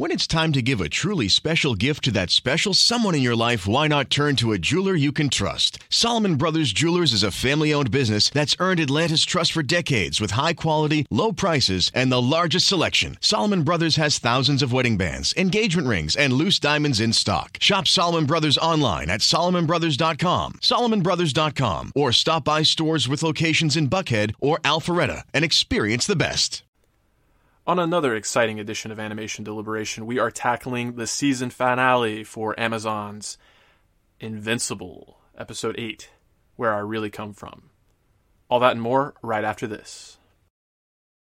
When it's time to give a truly special gift to that special someone in your life, why not turn to a jeweler you can trust? Solomon Brothers Jewelers is a family owned business that's earned Atlanta's trust for decades with high quality, low prices, and the largest selection. Solomon Brothers has thousands of wedding bands, engagement rings, and loose diamonds in stock. Shop Solomon Brothers online at SolomonBrothers.com, SolomonBrothers.com, or stop by stores with locations in Buckhead or Alpharetta and experience the best. On another exciting edition of Animation Deliberation, we are tackling the season finale for Amazon's Invincible, Episode 8 Where I Really Come From. All that and more right after this.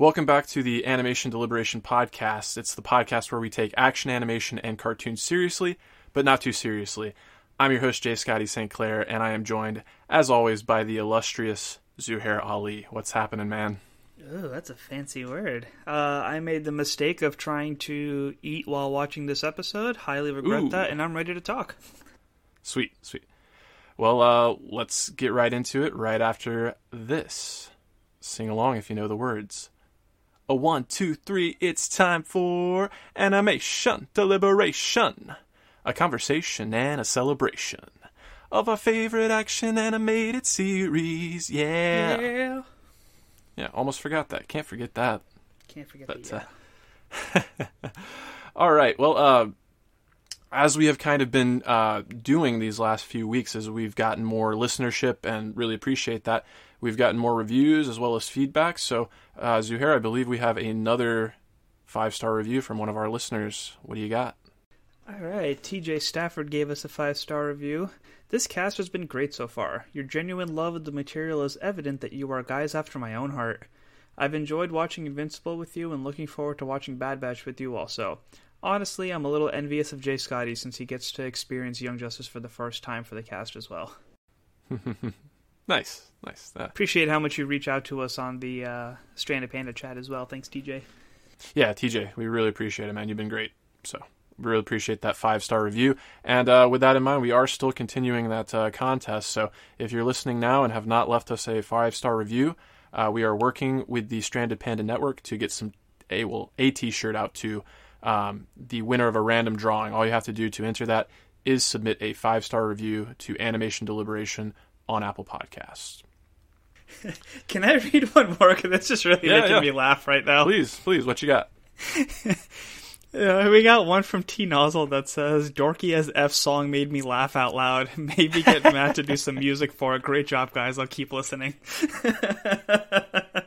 Welcome back to the Animation Deliberation Podcast. It's the podcast where we take action animation and cartoons seriously, but not too seriously. I'm your host, Jay Scotty St. Clair, and I am joined, as always, by the illustrious Zuhair Ali. What's happening, man? Oh, that's a fancy word. Uh, I made the mistake of trying to eat while watching this episode. Highly regret Ooh. that, and I'm ready to talk. Sweet, sweet. Well, uh, let's get right into it right after this. Sing along if you know the words. A one, two, three, it's time for animation deliberation. A conversation and a celebration of our favorite action animated series. Yeah. Yeah. Yeah, almost forgot that. Can't forget that. Can't forget But, the, uh, All right. Well, uh, as we have kind of been uh, doing these last few weeks, as we've gotten more listenership and really appreciate that, we've gotten more reviews as well as feedback. So, uh, Zuhair, I believe we have another five star review from one of our listeners. What do you got? All right, TJ Stafford gave us a five star review. This cast has been great so far. Your genuine love of the material is evident that you are guys after my own heart. I've enjoyed watching Invincible with you and looking forward to watching Bad Batch with you also. Honestly, I'm a little envious of Jay Scotty since he gets to experience Young Justice for the first time for the cast as well. Nice, nice. Uh, Appreciate how much you reach out to us on the uh, Stranded Panda chat as well. Thanks, TJ. yeah, TJ, we really appreciate it, man. You've been great. So, we really appreciate that five star review. And uh, with that in mind, we are still continuing that uh, contest. So, if you're listening now and have not left us a five star review, uh, we are working with the Stranded Panda Network to get some a well a T-shirt out to um, the winner of a random drawing. All you have to do to enter that is submit a five star review to Animation Deliberation on Apple Podcasts. Can I read one more? Because that's just really Yeah, making yeah. me laugh right now. Please, please, what you got? Uh, we got one from T Nozzle that says, "Dorky as F song made me laugh out loud. Maybe get Matt to do some music for it. Great job, guys. I'll keep listening." I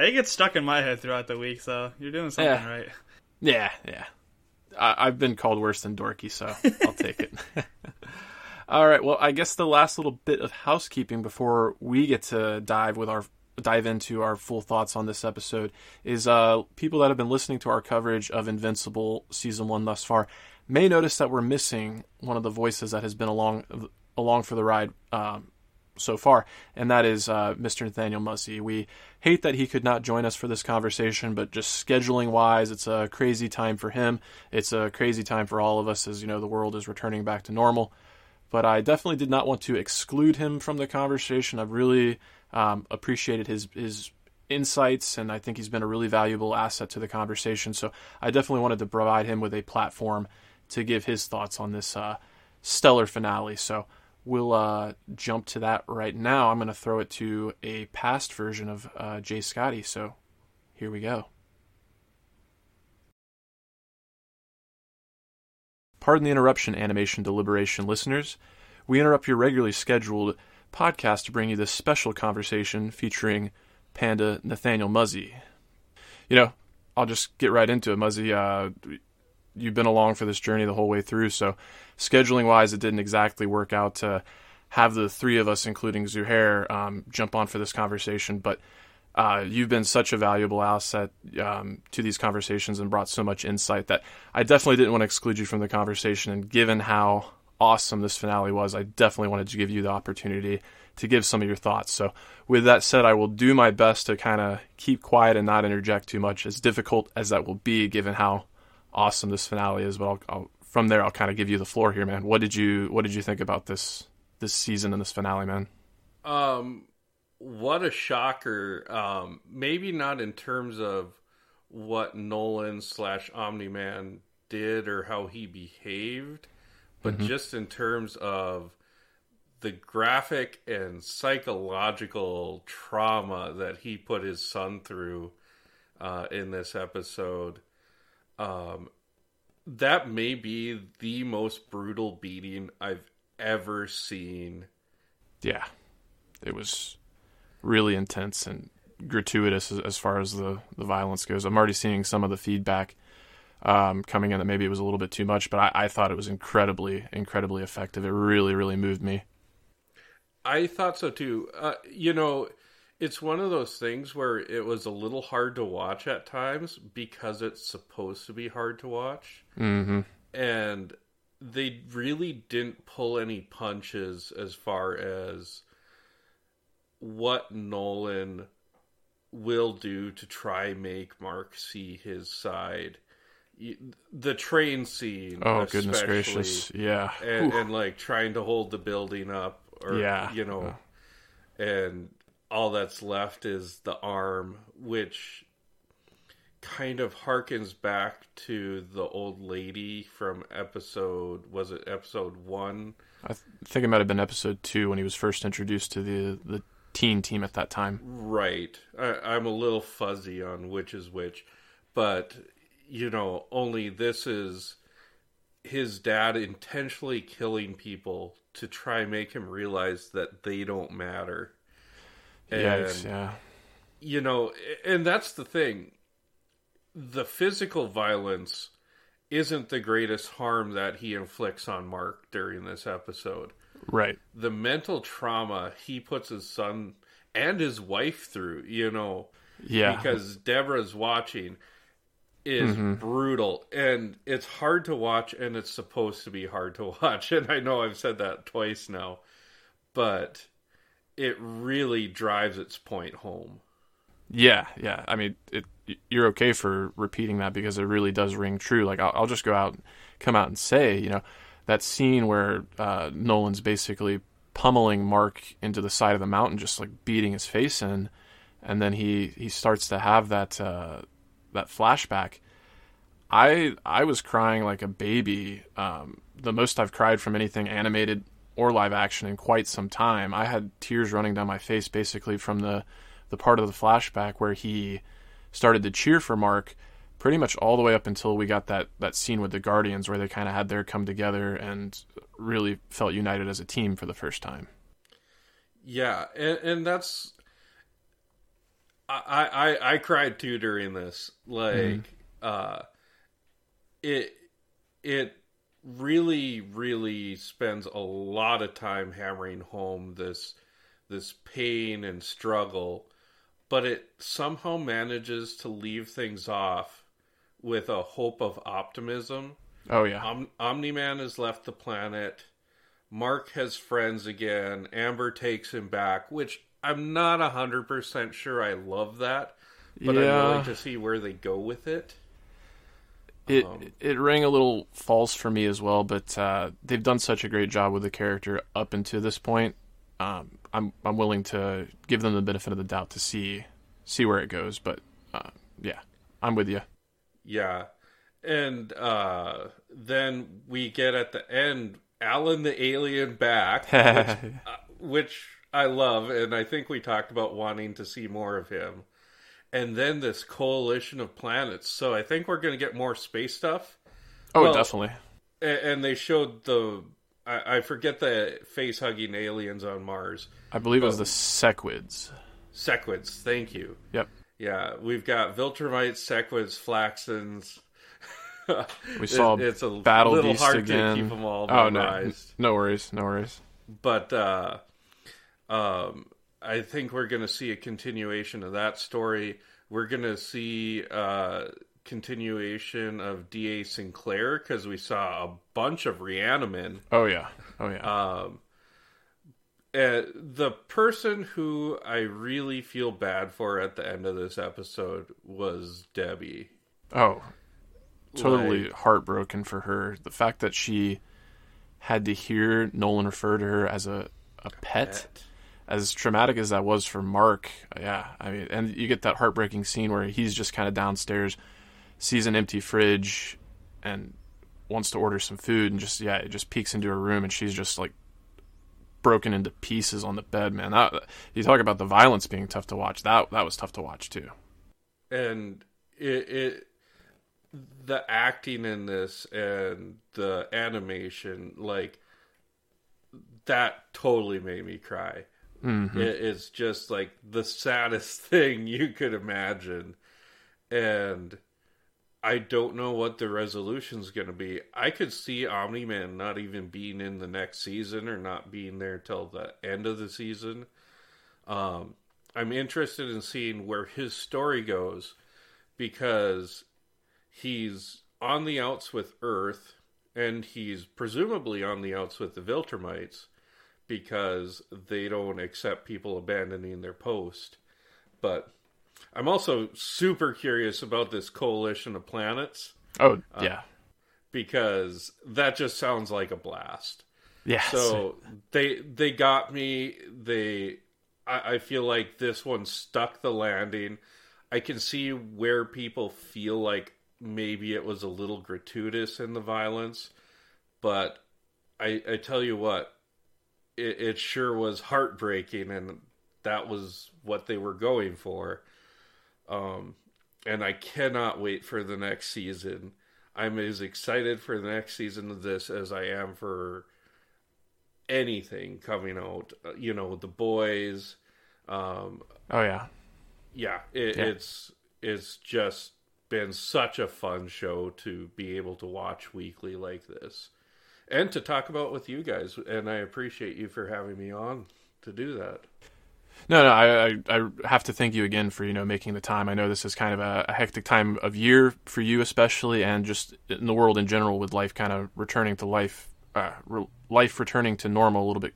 think it's stuck in my head throughout the week, so you're doing something Yeah. right. Yeah, yeah. I, I've been called worse than dorky, so I'll take it. All right. Well, I guess the last little bit of housekeeping before we get to dive with our dive into our full thoughts on this episode is uh, people that have been listening to our coverage of Invincible season one thus far may notice that we're missing one of the voices that has been along along for the ride um, so far, and that is uh, Mr. Nathaniel Mussey. We hate that he could not join us for this conversation, but just scheduling wise, it's a crazy time for him. It's a crazy time for all of us as you know the world is returning back to normal. But I definitely did not want to exclude him from the conversation. I've really um, appreciated his his insights, and I think he's been a really valuable asset to the conversation. So I definitely wanted to provide him with a platform to give his thoughts on this uh, stellar finale. So we'll uh, jump to that right now. I'm going to throw it to a past version of uh, Jay Scotty. So here we go. Pardon the interruption, animation deliberation listeners. We interrupt your regularly scheduled podcast to bring you this special conversation featuring Panda Nathaniel Muzzy. You know, I'll just get right into it, Muzzy. Uh, you've been along for this journey the whole way through, so scheduling wise, it didn't exactly work out to have the three of us, including Zuhair, um, jump on for this conversation, but uh, you've been such a valuable asset um, to these conversations and brought so much insight that I definitely didn't want to exclude you from the conversation. And given how awesome this finale was, I definitely wanted to give you the opportunity to give some of your thoughts. So, with that said, I will do my best to kind of keep quiet and not interject too much, as difficult as that will be, given how awesome this finale is. But I'll, I'll, from there, I'll kind of give you the floor here, man. What did you What did you think about this this season and this finale, man? Um, what a shocker. Um, maybe not in terms of what Nolan slash Omni Man did or how he behaved, but mm-hmm. just in terms of the graphic and psychological trauma that he put his son through uh, in this episode. Um, that may be the most brutal beating I've ever seen. Yeah, it was really intense and gratuitous as, as, far as the, the violence goes. I'm already seeing some of the feedback um, coming in that maybe it was a little bit too much, but I, I thought it was incredibly, incredibly effective. It really, really moved me. I thought so too. Uh, you know, it's one of those things where it was a little hard to watch at times because it's supposed to be hard to watch. Mm-hmm. And they really didn't pull any punches as far as what Nolan will do to try make Mark see his side. The train scene. Oh goodness gracious! Yeah, and, and, like trying to hold the building up, or yeah, you know, and all that's left is the arm, which kind of harkens back to the old lady from episode was it episode one i th- think it might have been episode two when he was first introduced to the the teen team at that time. Right. I, am a little fuzzy on which is which, but you know, only this is his dad intentionally killing people to try and make him realize that they don't matter. And, Yikes, yeah. You know, and that's the thing. The physical violence isn't the greatest harm that he inflicts on Mark during this episode. Right. The mental trauma he puts his son and his wife through, you know. Yeah. Because Deborah's watching is mm-hmm. brutal and it's hard to watch and it's supposed to be hard to watch. And I know I've said that twice now, but it really drives its point home. Yeah, yeah. I mean, it, you're okay for repeating that because it really does ring true. Like, I'll, I'll just go out, come out and say, you know, that scene where uh, Nolan's basically pummeling Mark into the side of the mountain, just like beating his face in, and then he he starts to have that uh, that flashback. I I was crying like a baby. Um, the most I've cried from anything animated or live action in quite some time. I had tears running down my face basically from the the part of the flashback where he started to cheer for Mark pretty much all the way up until we got that that scene with the Guardians where they kind of had their come together and really felt united as a team for the first time. Yeah, and, and that's I, I I cried too during this. Like mm. uh it it really really spends a lot of time hammering home this this pain and struggle but it somehow manages to leave things off with a hope of optimism. Oh yeah. Om- Omni Man has left the planet. Mark has friends again. Amber takes him back, which I'm not hundred percent sure I love that, but yeah. I'm willing to see where they go with it. It um, it rang a little false for me as well, but uh, they've done such a great job with the character up until this point. Um, I'm I'm willing to give them the benefit of the doubt to see see where it goes, but uh, yeah, I'm with you. Yeah. And uh, then we get at the end Alan the alien back, which, uh, which I love, and I think we talked about wanting to see more of him. And then this coalition of planets. So I think we're going to get more space stuff. Oh, well, definitely. and, and they showed the I, I forget the face hugging aliens on Mars. I believe it was the Sequids. Sequids, thank you. Yep. Yeah, we've got Viltrumites, Sequids, Flaxans. We saw It- it's a Battle little Beast hard to again. keep 'em all oh no, memorized. no worries, no worries. but uh, um, I think we're going to see a continuation of that story. We're going to see uh, continuation of D.A. Sinclair because we saw a bunch of Reanimen. Oh yeah, oh yeah. Um, uh, the person who I really feel bad for at the end of this episode was Debbie. oh, totally like- heartbroken for her. The fact that she had to hear Nolan refer to her as a a pet. As traumatic as that was for Mark, yeah, I mean, and you get that heartbreaking scene where he's just kind of downstairs, sees an empty fridge, and wants to order some food, and just yeah, it just peeks into her room, and she's just like broken into pieces on the bed. Man, that you talk about the violence being tough to watch. That that was tough to watch too. and it, it the acting in this and the animation like that totally made me cry mm-hmm. it, it's just like the saddest thing you could imagine and i don't know what the resolution's going to be i could see omni-man not even being in the next season or not being there till the end of the season um, i'm interested in seeing where his story goes because he's on the outs with Earth, and he's presumably on the outs with the Viltrumites because they don't accept people abandoning their post. But I'm also super curious about this coalition of planets Oh uh, yeah, because that just sounds like a blast. yeah. So they they got me. They I, I feel like this one stuck the landing. I can see where people feel like maybe it was a little gratuitous in the violence, but I I tell you what, it, it sure was heartbreaking, and that was what they were going for. Um, and I cannot wait for the next season. I'm as excited for the next season of this as I am for anything coming out. Uh, You know, the boys. Um, oh yeah, yeah, it, Yeah. it's it's just been such a fun show to be able to watch weekly like this, and to talk about with you guys. And I appreciate you for having me on to do that. No, no, I, I, have to thank you again for you know making the time. I know this is kind of a, a hectic time of year for you, especially, and just in the world in general, with life kind of returning to life, uh, re- life returning to normal a little bit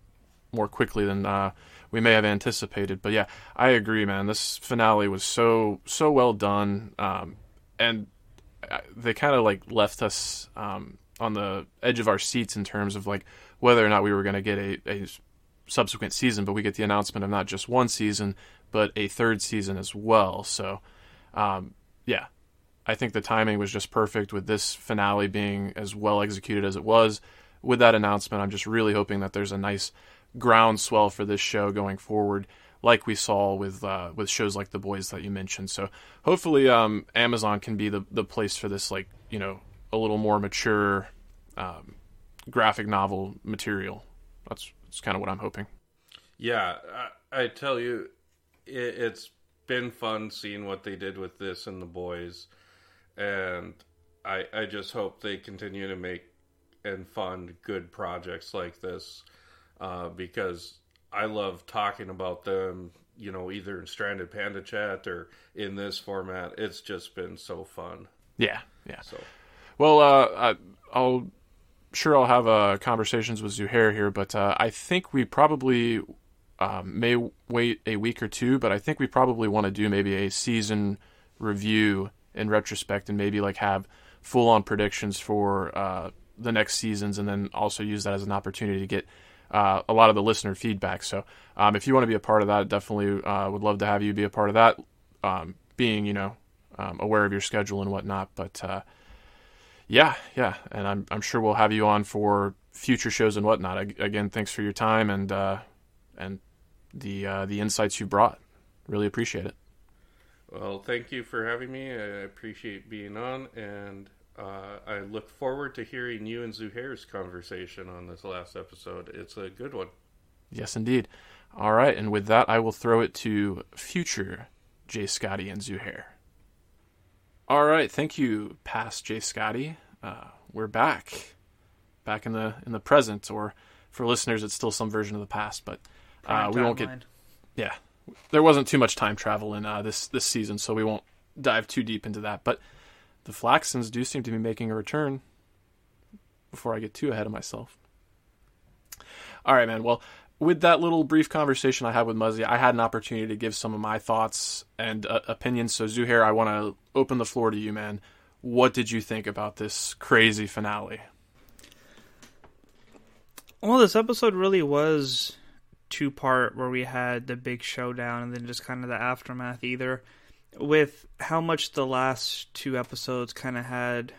more quickly than uh, we may have anticipated. But yeah, I agree, man. This finale was so so well done, um, and uh, they kind of like left us um, on the edge of our seats in terms of like whether or not we were going to get a, a subsequent season, but we get the announcement of not just one season, but a third season as well. So, um, yeah, I think the timing was just perfect with this finale being as well executed as it was. With that announcement, I'm just really hoping that there's a nice groundswell for this show going forward, like we saw with uh, with shows like The Boys that you mentioned. So hopefully, um, Amazon can be the the place for this, like you know, a little more mature um, graphic novel material. That's that's kind of what I'm hoping. Yeah, I, I tell you, it, it's been fun seeing what they did with this and the boys, and I I just hope they continue to make and fund good projects like this, uh, because I love talking about them. You know, either in Stranded Panda Chat or in this format. It's just been so fun. Yeah, yeah. So Well, uh, I, I'll sure I'll have uh, conversations with Zuhair here, but uh, I think we probably um, may wait a week or two. But I think we probably want to do maybe a season review in retrospect, and maybe like have full on predictions for uh, the next seasons, and then also use that as an opportunity to get. Uh, a lot of the listener feedback. So, um, if you want to be a part of that, definitely uh, would love to have you be a part of that. Um, being, you know, um, aware of your schedule and whatnot. But uh, yeah, yeah, and I'm I'm sure we'll have you on for future shows and whatnot. Ag- Again, thanks for your time and uh, and the uh, the insights you brought. Really appreciate it. Well, thank you for having me. I appreciate being on, and uh, I look forward to hearing you and Zuhair's conversation on this last episode. It's a good one. Yes, indeed. All right, and with that, I will throw it to future Jay Scotty and Zuhair. All right, thank you, past Jay Scotty. Uh, we're back, back in the in the present, or for listeners, it's still some version of the past. But uh, we won't get yeah, there wasn't too much time travel in uh, this this season, so we won't dive too deep into that. But the Flaxans do seem to be making a return. Before I get too ahead of myself. All right, man. Well, with that little brief conversation I had with Muzzy, I had an opportunity to give some of my thoughts and uh, opinions. So, Zuhair, I want to open the floor to you, man. What did you think about this crazy finale? Well, this episode really was two part where we had the big showdown and then just kind of the aftermath either with how much the last two episodes kind of had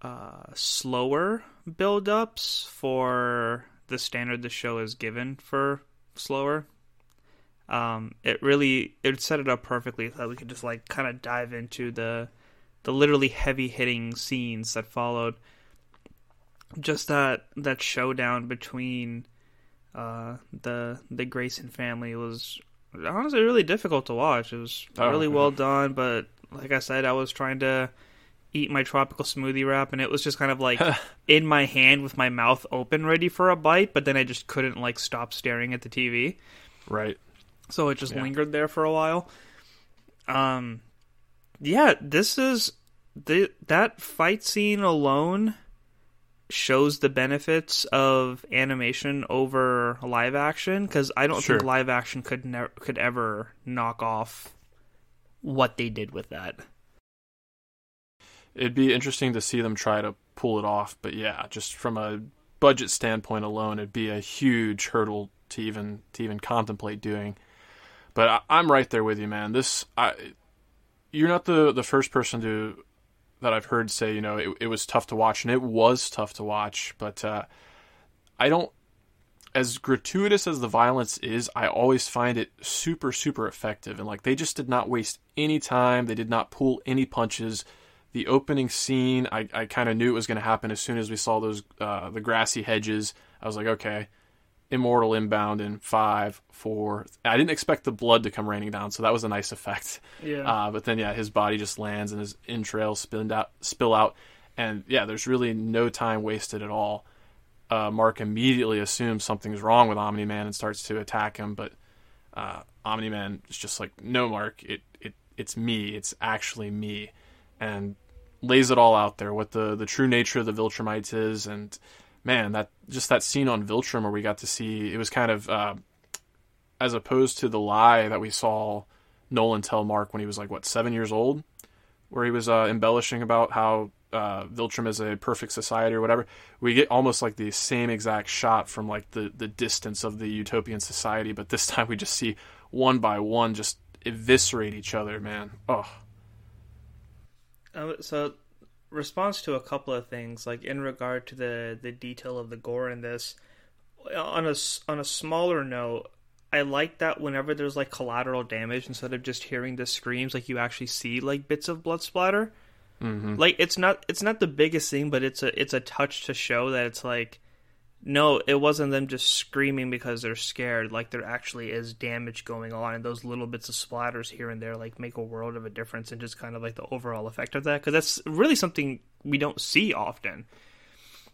uh slower build-ups for the standard the show is given for slower. Um it really it set it up perfectly so that we could just like kind of dive into the the literally heavy hitting scenes that followed. Just that that showdown between uh, the the Grayson family was honestly really difficult to watch. It was Oh, really well done, but like I said, I was trying to eat my tropical smoothie wrap, and it was just kind of like in my hand with my mouth open, ready for a bite. But then I just couldn't like stop staring at the TV, Right. so it just Yeah. lingered there for a while. Um, yeah, this is the that fight scene alone shows the benefits of animation over live action because I don't Sure. think live action could never could ever knock off what they did with that. It'd be interesting to see them try to pull it off, but yeah, just from a budget standpoint alone, it'd be a huge hurdle to even to even contemplate doing. But I, I'm right there with you, man. This, I, you're not the the first person to that I've heard say, you know, it, it was tough to watch, and it was tough to watch. But uh, I don't, as gratuitous as the violence is, I always find it super super effective, and like they just did not waste any time. They did not pull any punches the opening scene, I, I kind of knew it was going to happen as soon as we saw those uh, the grassy hedges. I was like, okay, immortal inbound in five, four. I didn't expect the blood to come raining down, so that was a nice effect. Yeah. Uh, but then yeah, his body just lands and his entrails spill out, spill out, and yeah, there's really no time wasted at all. Uh, Mark immediately assumes something's wrong with Omni Man and starts to attack him, but uh, Omni Man is just like, no, Mark, it, it it's me, it's actually me, and lays it all out there what the the true nature of the Viltrumites is, and man, that just that scene on Viltrum where we got to see it was kind of uh, as opposed to the lie that we saw Nolan tell Mark when he was like what seven years old, where he was uh, embellishing about how uh, Viltrum is a perfect society or whatever. We get almost like the same exact shot from like the the distance of the utopian society, but this time we just see one by one just eviscerate each other. Man, oh so, response to a couple of things, like in regard to the the detail of the gore in this, on a on a smaller note, I like that whenever there's like collateral damage, instead of just hearing the screams, like you actually see like bits of blood splatter. Mm-hmm. Like it's not it's not the biggest thing, but it's a it's a touch to show that it's like. No, it wasn't them just screaming because they're scared. Like there actually is damage going on, and those little bits of splatters here and there like make a world of a difference, and just kind of like the overall effect of that. Because that's really something we don't see often.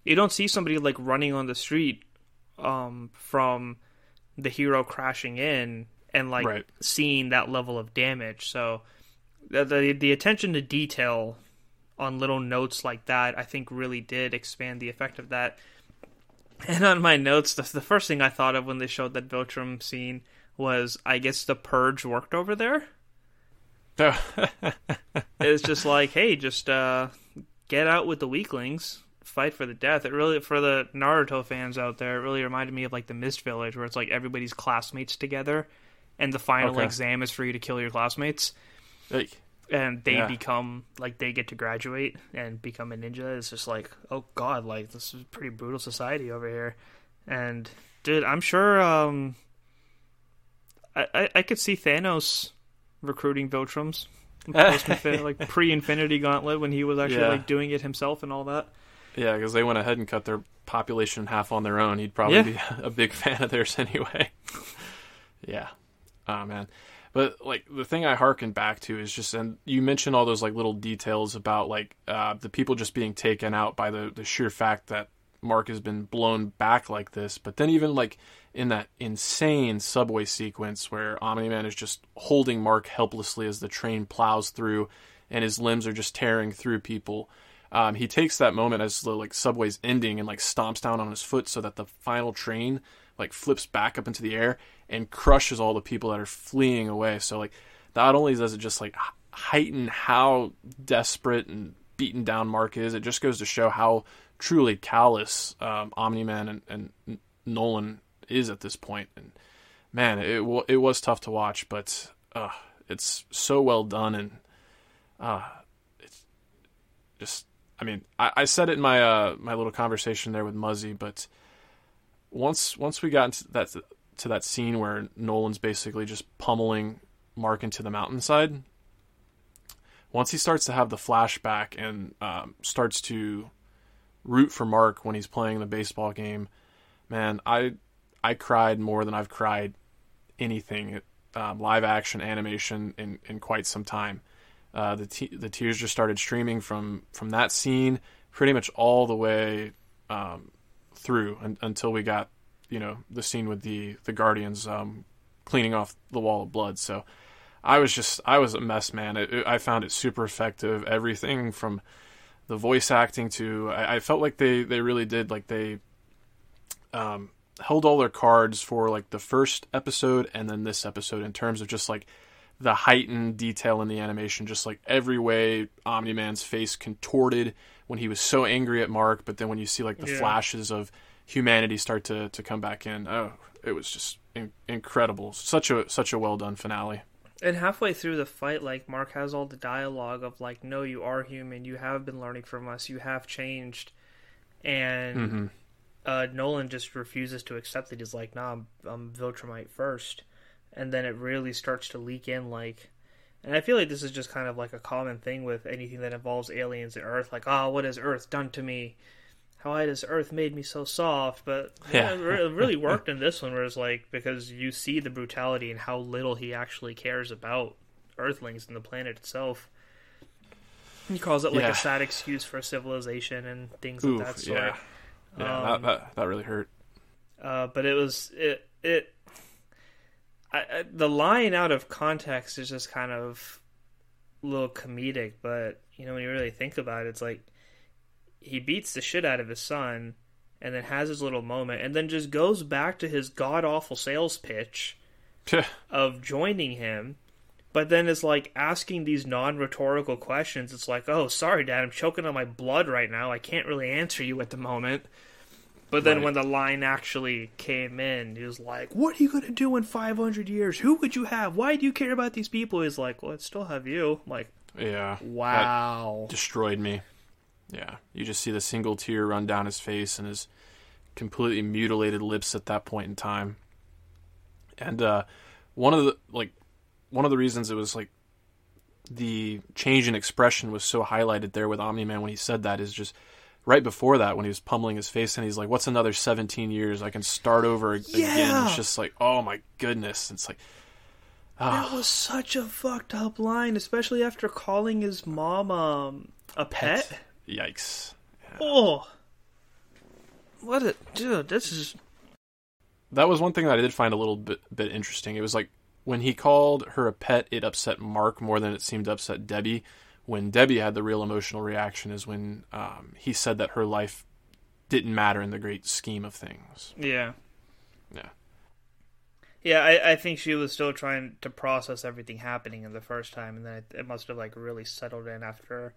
You don't see somebody like running on the street um, from the hero crashing in and like Right. seeing that level of damage. So the, the the attention to detail on little notes like that, I think, really did expand the effect of that. And on my notes, the, the first thing I thought of when they showed that Viltrum scene was, I guess the purge worked over there. It's just like, hey, just uh, get out with the weaklings, fight for the death. It really, for the Naruto fans out there, it really reminded me of like the Mist Village, where it's like everybody's classmates together, and the final Okay. exam is for you to kill your classmates like, and they Yeah. become like they get to graduate and become a ninja it's just like oh god like this is a pretty brutal society over here and dude i'm sure um i i, I could see thanos recruiting viltrums like pre-Infinity Gauntlet when he was actually Yeah. like doing it himself and all that. Yeah, because they went ahead and cut their population in half on their own. He'd probably Yeah. be a big fan of theirs anyway. yeah. Oh man. But like the thing I harken back to is just and you mentioned all those like little details about like uh, the people just being taken out by the the sheer fact that Mark has been blown back like this. But then even like in that insane subway sequence where Omni Man is just holding Mark helplessly as the train plows through and his limbs are just tearing through people. Um, he takes that moment as the like subway's ending and like stomps down on his foot so that the final train like flips back up into the air and crushes all the people that are fleeing away. So like not only does it just like heighten how desperate and beaten down Mark is, it just goes to show how truly callous um, Omni Man and, and Nolan is at this point. And man, it w- it was tough to watch, but uh, it's so well done and uh, it's just I mean, I, I said it in my uh, my little conversation there with Muzzy, but once once we got into that to that scene where Nolan's basically just pummeling Mark into the mountainside, once he starts to have the flashback and um, starts to root for Mark when he's playing the baseball game, man, I I cried more than I've cried anything um, live action animation in, in quite some time. Uh, the the tears just started streaming from from that scene pretty much all the way um, through un- until we got you know the scene with the the guardians um, cleaning off the wall of blood. So I was just I was a mess, man. It, it- I found it super effective. Everything from the voice acting to I, I felt like they they really did like they um, held all their cards for like the first episode and then this episode in terms of just like the heightened detail in the animation, just like every way Omni Man's face contorted when he was so angry at Mark, but then when you see like the Yeah. flashes of humanity start to, to come back in, oh, it was just in- incredible. Such a such a well done finale. And halfway through the fight, like Mark has all the dialogue of like, "No, you are human. You have been learning from us. You have changed." And Mm-hmm. uh, Nolan just refuses to accept it. He's like, "Nah, I'm, I'm Viltrumite first. and then it really starts to leak in. Like, and I feel like this is just kind of like a common thing with anything that involves aliens and Earth. Like, oh, what has Earth done to me? How has Earth made me so soft? But yeah, Yeah. it it really worked in this one, where it's like because you see the brutality and how little he actually cares about Earthlings and the planet itself. He calls it like Yeah. a sad excuse for civilization and things Oof, of that sort. yeah, yeah, Um, that, that that really hurt. Uh, but it was it it. I, I, the line out of context is just kind of a little comedic, but you know when you really think about it, it's like he beats the shit out of his son, and then has his little moment, and then just goes back to his god awful sales pitch of joining him. But then it's like asking these non rhetorical questions. It's like, oh, sorry, Dad, I'm choking on my blood right now. I can't really answer you at the moment. But then Right. when the line actually came in, he was like, What are you going to do in 500 years? Who would you have? Why do you care about these people? He's like, Well, I still have you. I'm like, yeah, wow. destroyed me. Yeah, you just see the single tear run down his face and his completely mutilated lips at that point in time. And uh, one of the like one of the reasons it was like the change in expression was so highlighted there with Omni Man when he said that is just right before that when he was pummeling his face and he's like, "What's another 17 years? I can start over ag- again." Yeah. It's just like, oh my goodness! It's like, That was such a fucked up line, especially after calling his mom um, a pet. Yikes! Oh. What a. Dude, this is. that was one thing that I did find a little bit bit interesting. It was like when he called her a pet, it upset Mark more than it seemed to upset Debbie. When Debbie had the real emotional reaction is when um, he said that her life didn't matter in the great scheme of things. Yeah. Yeah, Yeah, I, I think she was still trying to process everything happening in the first time, and then it, it must have like really settled in after.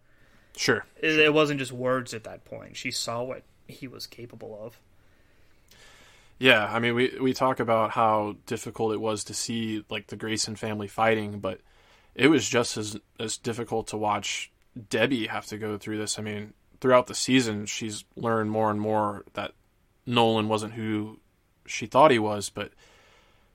Sure. It, it wasn't just words at that point. She saw what he was capable of. Yeah, I mean, we we talk about how difficult it was to see like the Grayson family fighting, but it was just as as difficult to watch Debbie have to go through this. I mean, throughout the season, she's learned more and more that Nolan wasn't who she thought he was, but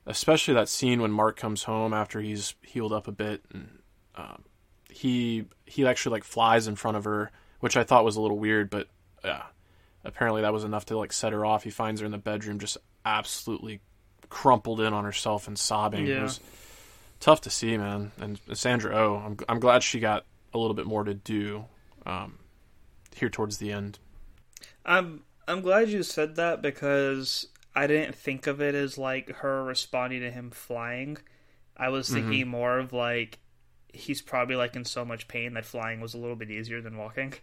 especially that scene when Mark comes home after he's healed up a bit and um, he he actually like flies in front of her, which I thought was a little weird, but yeah, apparently that was enough to like set her off. He finds her in the bedroom, just absolutely crumpled in on herself and sobbing. It Yeah. was tough to see, man. And Sandra Oh, I'm I'm glad she got a little bit more to do um, here towards the end. I'm I'm glad you said that because I didn't think of it as like her responding to him flying. I was thinking more of like he's probably like in so much pain that flying was a little bit easier than walking.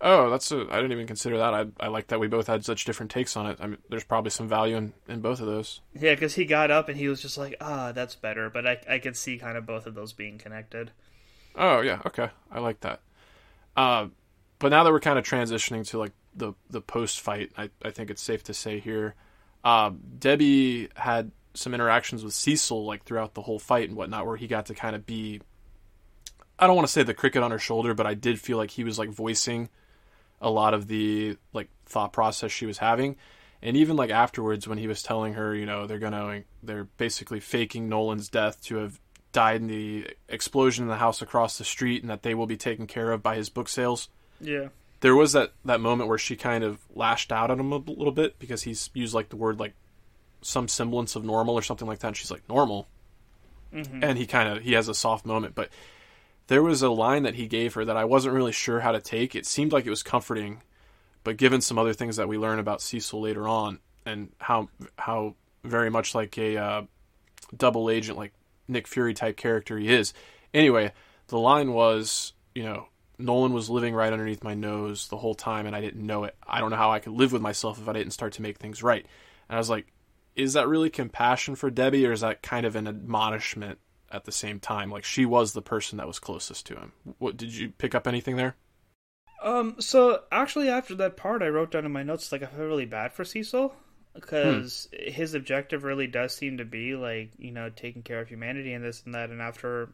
Oh, that's a, I didn't even consider that. I I like that we both had such different takes on it. I mean, there's probably some value in, in both of those. Yeah, because he got up and he was just like, ah, that's better. But I I could see kind of both of those being connected. Oh yeah, okay, I like that. Uh, but now that we're kind of transitioning to like the the post fight, I I think it's safe to say here, uh, Debbie had some interactions with Cecil like throughout the whole fight and whatnot, where he got to kind of be. I don't want to say the cricket on her shoulder, but I did feel like he was like voicing a lot of the like thought process she was having. And even like afterwards when he was telling her, you know, they're gonna they're basically faking Nolan's death to have died in the explosion in the house across the street and that they will be taken care of by his book sales. Yeah. There was that, that moment where she kind of lashed out at him a little bit because he's used like the word like some semblance of normal or something like that. And she's like, normal. Mm-hmm. And he kind of, he has a soft moment, but there was a line that he gave her that I wasn't really sure how to take. It seemed like it was comforting, but given some other things that we learn about Cecil later on and how, how very much like a, uh, double agent, like Nick Fury type character he is. Anyway, the line was, you know, Nolan was living right underneath my nose the whole time and I didn't know it. I don't know how I could live with myself if I didn't start to make things right. And I was like, is that really compassion for Debbie or is that kind of an admonishment at the same time? Like she was the person that was closest to him. What did you pick up anything there? Um. So actually, after that part, I wrote down in my notes like I feel really bad for Cecil because his objective really does seem to be like you know taking care of humanity and this and that. And after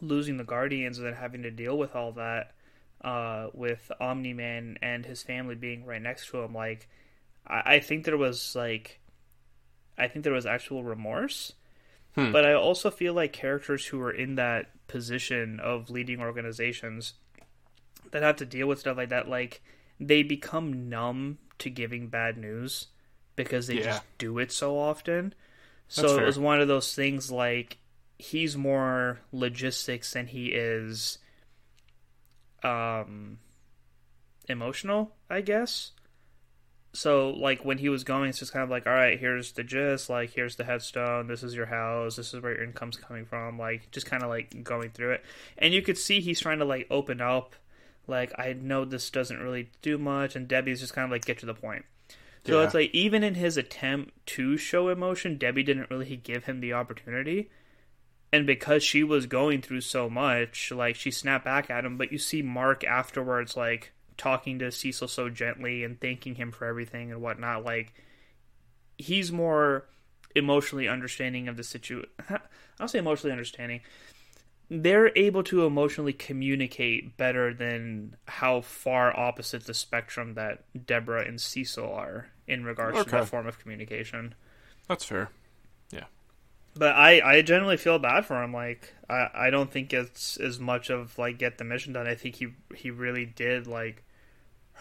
losing the Guardians and then having to deal with all that, uh, with Omni Man and his family being right next to him, like I, I think there was like, I think there was actual remorse. But I also feel like characters who are in that position of leading organizations that have to deal with stuff like that, like they become numb to giving bad news because they Yeah. just do it so often. So it was one of those things like he's more logistics than he is um emotional, I guess. So like when he was going, it's just kind of like, all right, here's the gist, like here's the headstone, this is your house, this is where your income's coming from, like just kind of like going through it, and you could see he's trying to like open up, like I know this doesn't really do much, and Debbie's just kind of like get to the point. So Yeah. it's like even in his attempt to show emotion, Debbie didn't really give him the opportunity. And because she was going through so much, like she snapped back at him, but you see Mark afterwards like talking to Cecil so gently and thanking him for everything and whatnot. Like he's more emotionally understanding of the situation. I'll say emotionally understanding. They're able to emotionally communicate better than how far opposite the spectrum that Deborah and Cecil are in regards to Okay. that form of communication. That's fair. Yeah. But I, I generally feel bad for him. Like I, I don't think it's as much of like get the mission done. I think he he really did like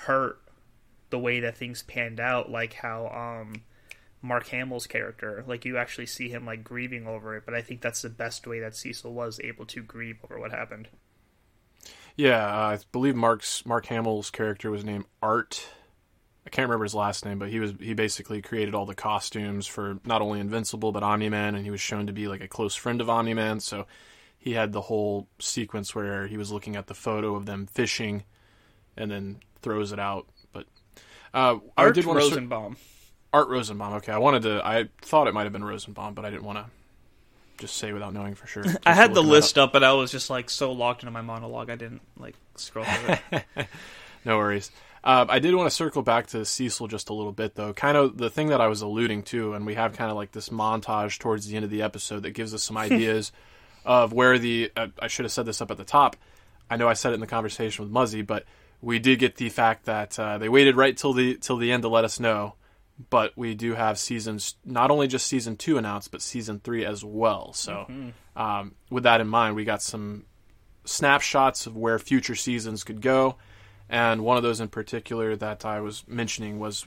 hurt the way that things panned out. Like how um Mark Hamill's character, like you actually see him like grieving over it. But I think that's the best way that Cecil was able to grieve over what happened. Yeah, I believe Mark's Mark Hamill's character was named Art. I can't remember his last name, but he was he basically created all the costumes for not only Invincible but Omni Man, and he was shown to be like a close friend of Omni Man. So he had the whole sequence where he was looking at the photo of them fishing, and then throws it out. But uh, I Art did want to Rosenbaum. Art Rosenbaum. Okay, I wanted to. I thought it might have been Rosenbaum, but I didn't want to just say without knowing for sure. I had the Looking that list up, but I was just like so locked into my monologue, I didn't like scroll through it. No worries. Uh, I did want to circle back to Cecil just a little bit, though. Kind of the thing that I was alluding to, and we have kind of like this montage towards the end of the episode that gives us some ideas of where the. Uh, I should have said this up at the top. I know I said it in the conversation with Muzzy, but we did get the fact that uh, they waited right till the till the end to let us know. But we do have seasons, not only just season two announced, but season three as well. So, um, with that in mind, we got some snapshots of where future seasons could go, and one of those in particular that I was mentioning was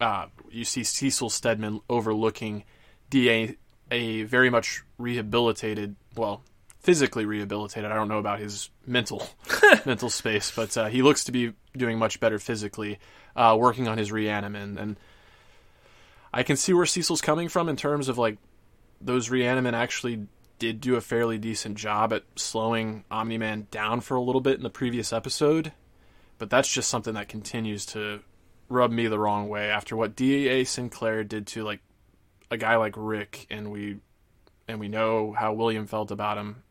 uh, you see Cecil Stedman overlooking Da, a very much rehabilitated, well, physically rehabilitated. I don't know about his mental mental space, but uh, he looks to be doing much better physically, uh, working on his Reanimen, and I can see where Cecil's coming from in terms of like those Reanimen actually did do a fairly decent job at slowing Omni Man down for a little bit in the previous episode, but that's just something that continues to rub me the wrong way after what D.A. Sinclair did to like a guy like Rick, and we and we know how William felt about him.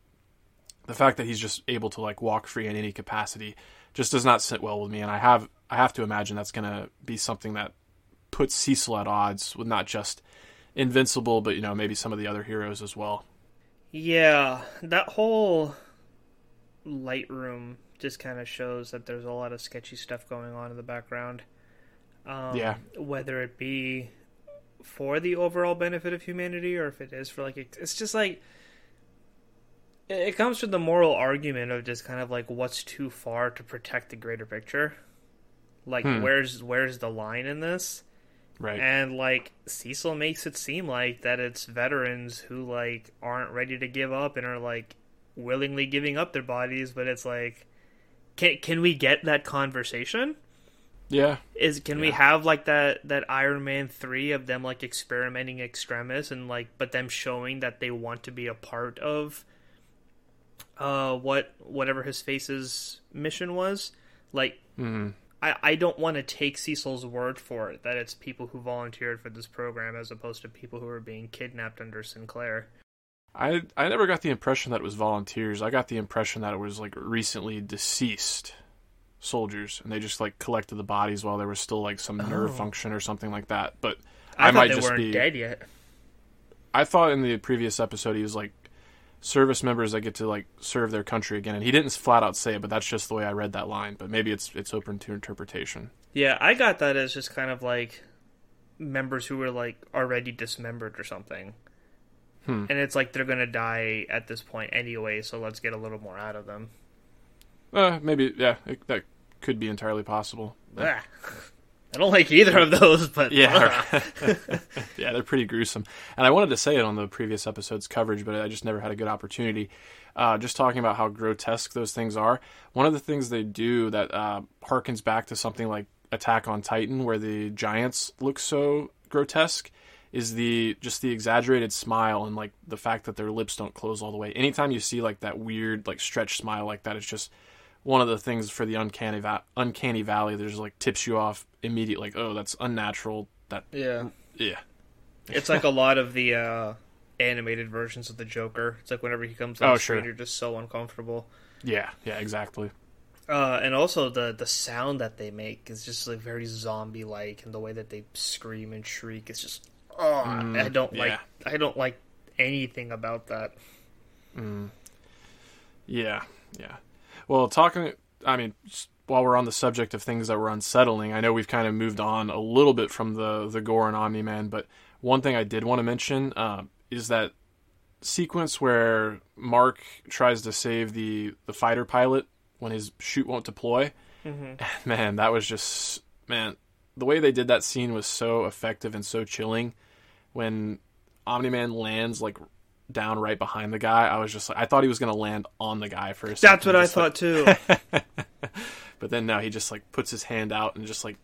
The fact that he's just able to like walk free in any capacity just does not sit well with me, and I have I have to imagine that's going to be something that puts Cecil at odds with not just Invincible, but you know maybe some of the other heroes as well. Yeah, that whole Lightroom just kind of shows that there's a lot of sketchy stuff going on in the background. Um, Yeah. Whether it be for the overall benefit of humanity or if it is for like it's just like it comes to the moral argument of just kind of like what's too far to protect the greater picture. Like Hmm. where's where's the line in this? Right. And like Cecil makes it seem like that it's veterans who like aren't ready to give up and are like willingly giving up their bodies, but it's like can can we get that conversation? yeah. Is can we have like that that Iron Man 3 of them like experimenting extremis and like but them showing that they want to be a part of uh what whatever his face's mission was? Like hmm I, I don't want to take Cecil's word for it that it's people who volunteered for this program as opposed to people who are being kidnapped under Sinclair. I I never got the impression that it was volunteers. I got the impression that it was like recently deceased soldiers, and they just like collected the bodies while there was still like some nerve Oh. function or something like that. But I, I, thought might they just weren't be. dead yet. I thought in the previous episode he was like service members that get to like serve their country again, and he didn't flat out say it, but that's just the way I read that line. But maybe it's it's open to interpretation. Yeah, I got that as just kind of like members who were like already dismembered or something. Hmm. And it's like they're gonna die at this point anyway, so let's get a little more out of them. Uh, maybe yeah, it, that could be entirely possible. Ah. I don't like either of those, but Yeah, yeah, they're pretty gruesome. And I wanted to say it on the previous episode's coverage, but I just never had a good opportunity. Uh, just talking about how grotesque those things are. One of the things they do that uh, harkens back to something like Attack on Titan, where the giants look so grotesque, is the just the exaggerated smile and like the fact that their lips don't close all the way. Anytime you see like that weird like stretched smile like that, it's just one of the things for the uncanny va- uncanny valley. There's like tips you off immediately, like oh that's unnatural. That yeah. yeah. It's like a lot of the uh, animated versions of the Joker. It's like whenever he comes on Oh, screen, sure. you're just so uncomfortable. Yeah, yeah, exactly. Uh, and also the the sound that they make is just like very zombie like, and the way that they scream and shriek is just oh, I don't like. I don't like anything about that. Yeah, yeah. Well, talking, I mean, while we're on the subject of things that were unsettling, I know we've kind of moved on a little bit from the the gore and Omni Man, but one thing I did want to mention uh, is that sequence where Mark tries to save the the fighter pilot when his chute won't deploy. Man, that was just man. The way they did that scene was so effective and so chilling. When Omni Man lands like down right behind the guy, I was just like, I thought he was gonna land on the guy for a second. That's what I just, like- thought too. but then now he just like puts his hand out and just like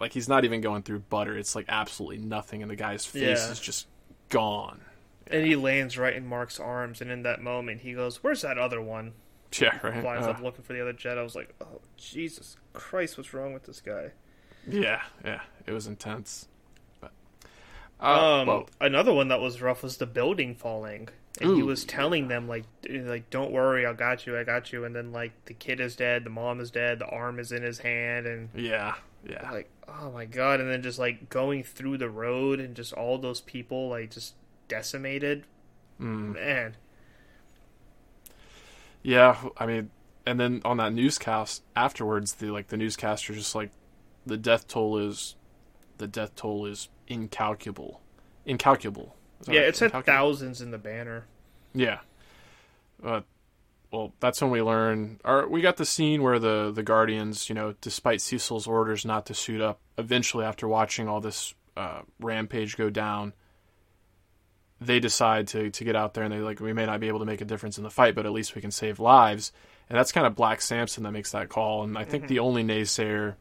like he's not even going through butter. It's like absolutely nothing, and the guy's face Yeah. is just gone. and he lands right in Mark's arms, and in that moment, he goes, "Where's that other one?" Yeah, right. Flies Uh, up looking for the other jet. I was like, "Oh Jesus Christ, what's wrong with this guy?" yeah, yeah. It was intense. But uh, Um, well, another one that was rough was the building falling, and he was telling them like, like, don't worry, I got you, I got you. And then like the kid is dead, the mom is dead, the arm is in his hand, and yeah, yeah. like, oh my god. And then just like going through the road and just all those people like just decimated. Mm. Man, Yeah, I mean, and then on that newscast afterwards, the like the newscaster just like the death toll is the death toll is incalculable, incalculable. Yeah, it said Incalculable? thousands in the banner. Yeah. Uh, well, that's when we learn. Or we got the scene where the the Guardians, you know, despite Cecil's orders not to suit up, eventually after watching all this uh, rampage go down, they decide to to get out there and they like we may not be able to make a difference in the fight, but at least we can save lives. And that's kind of Black Samson that makes that call. And I think the only naysayer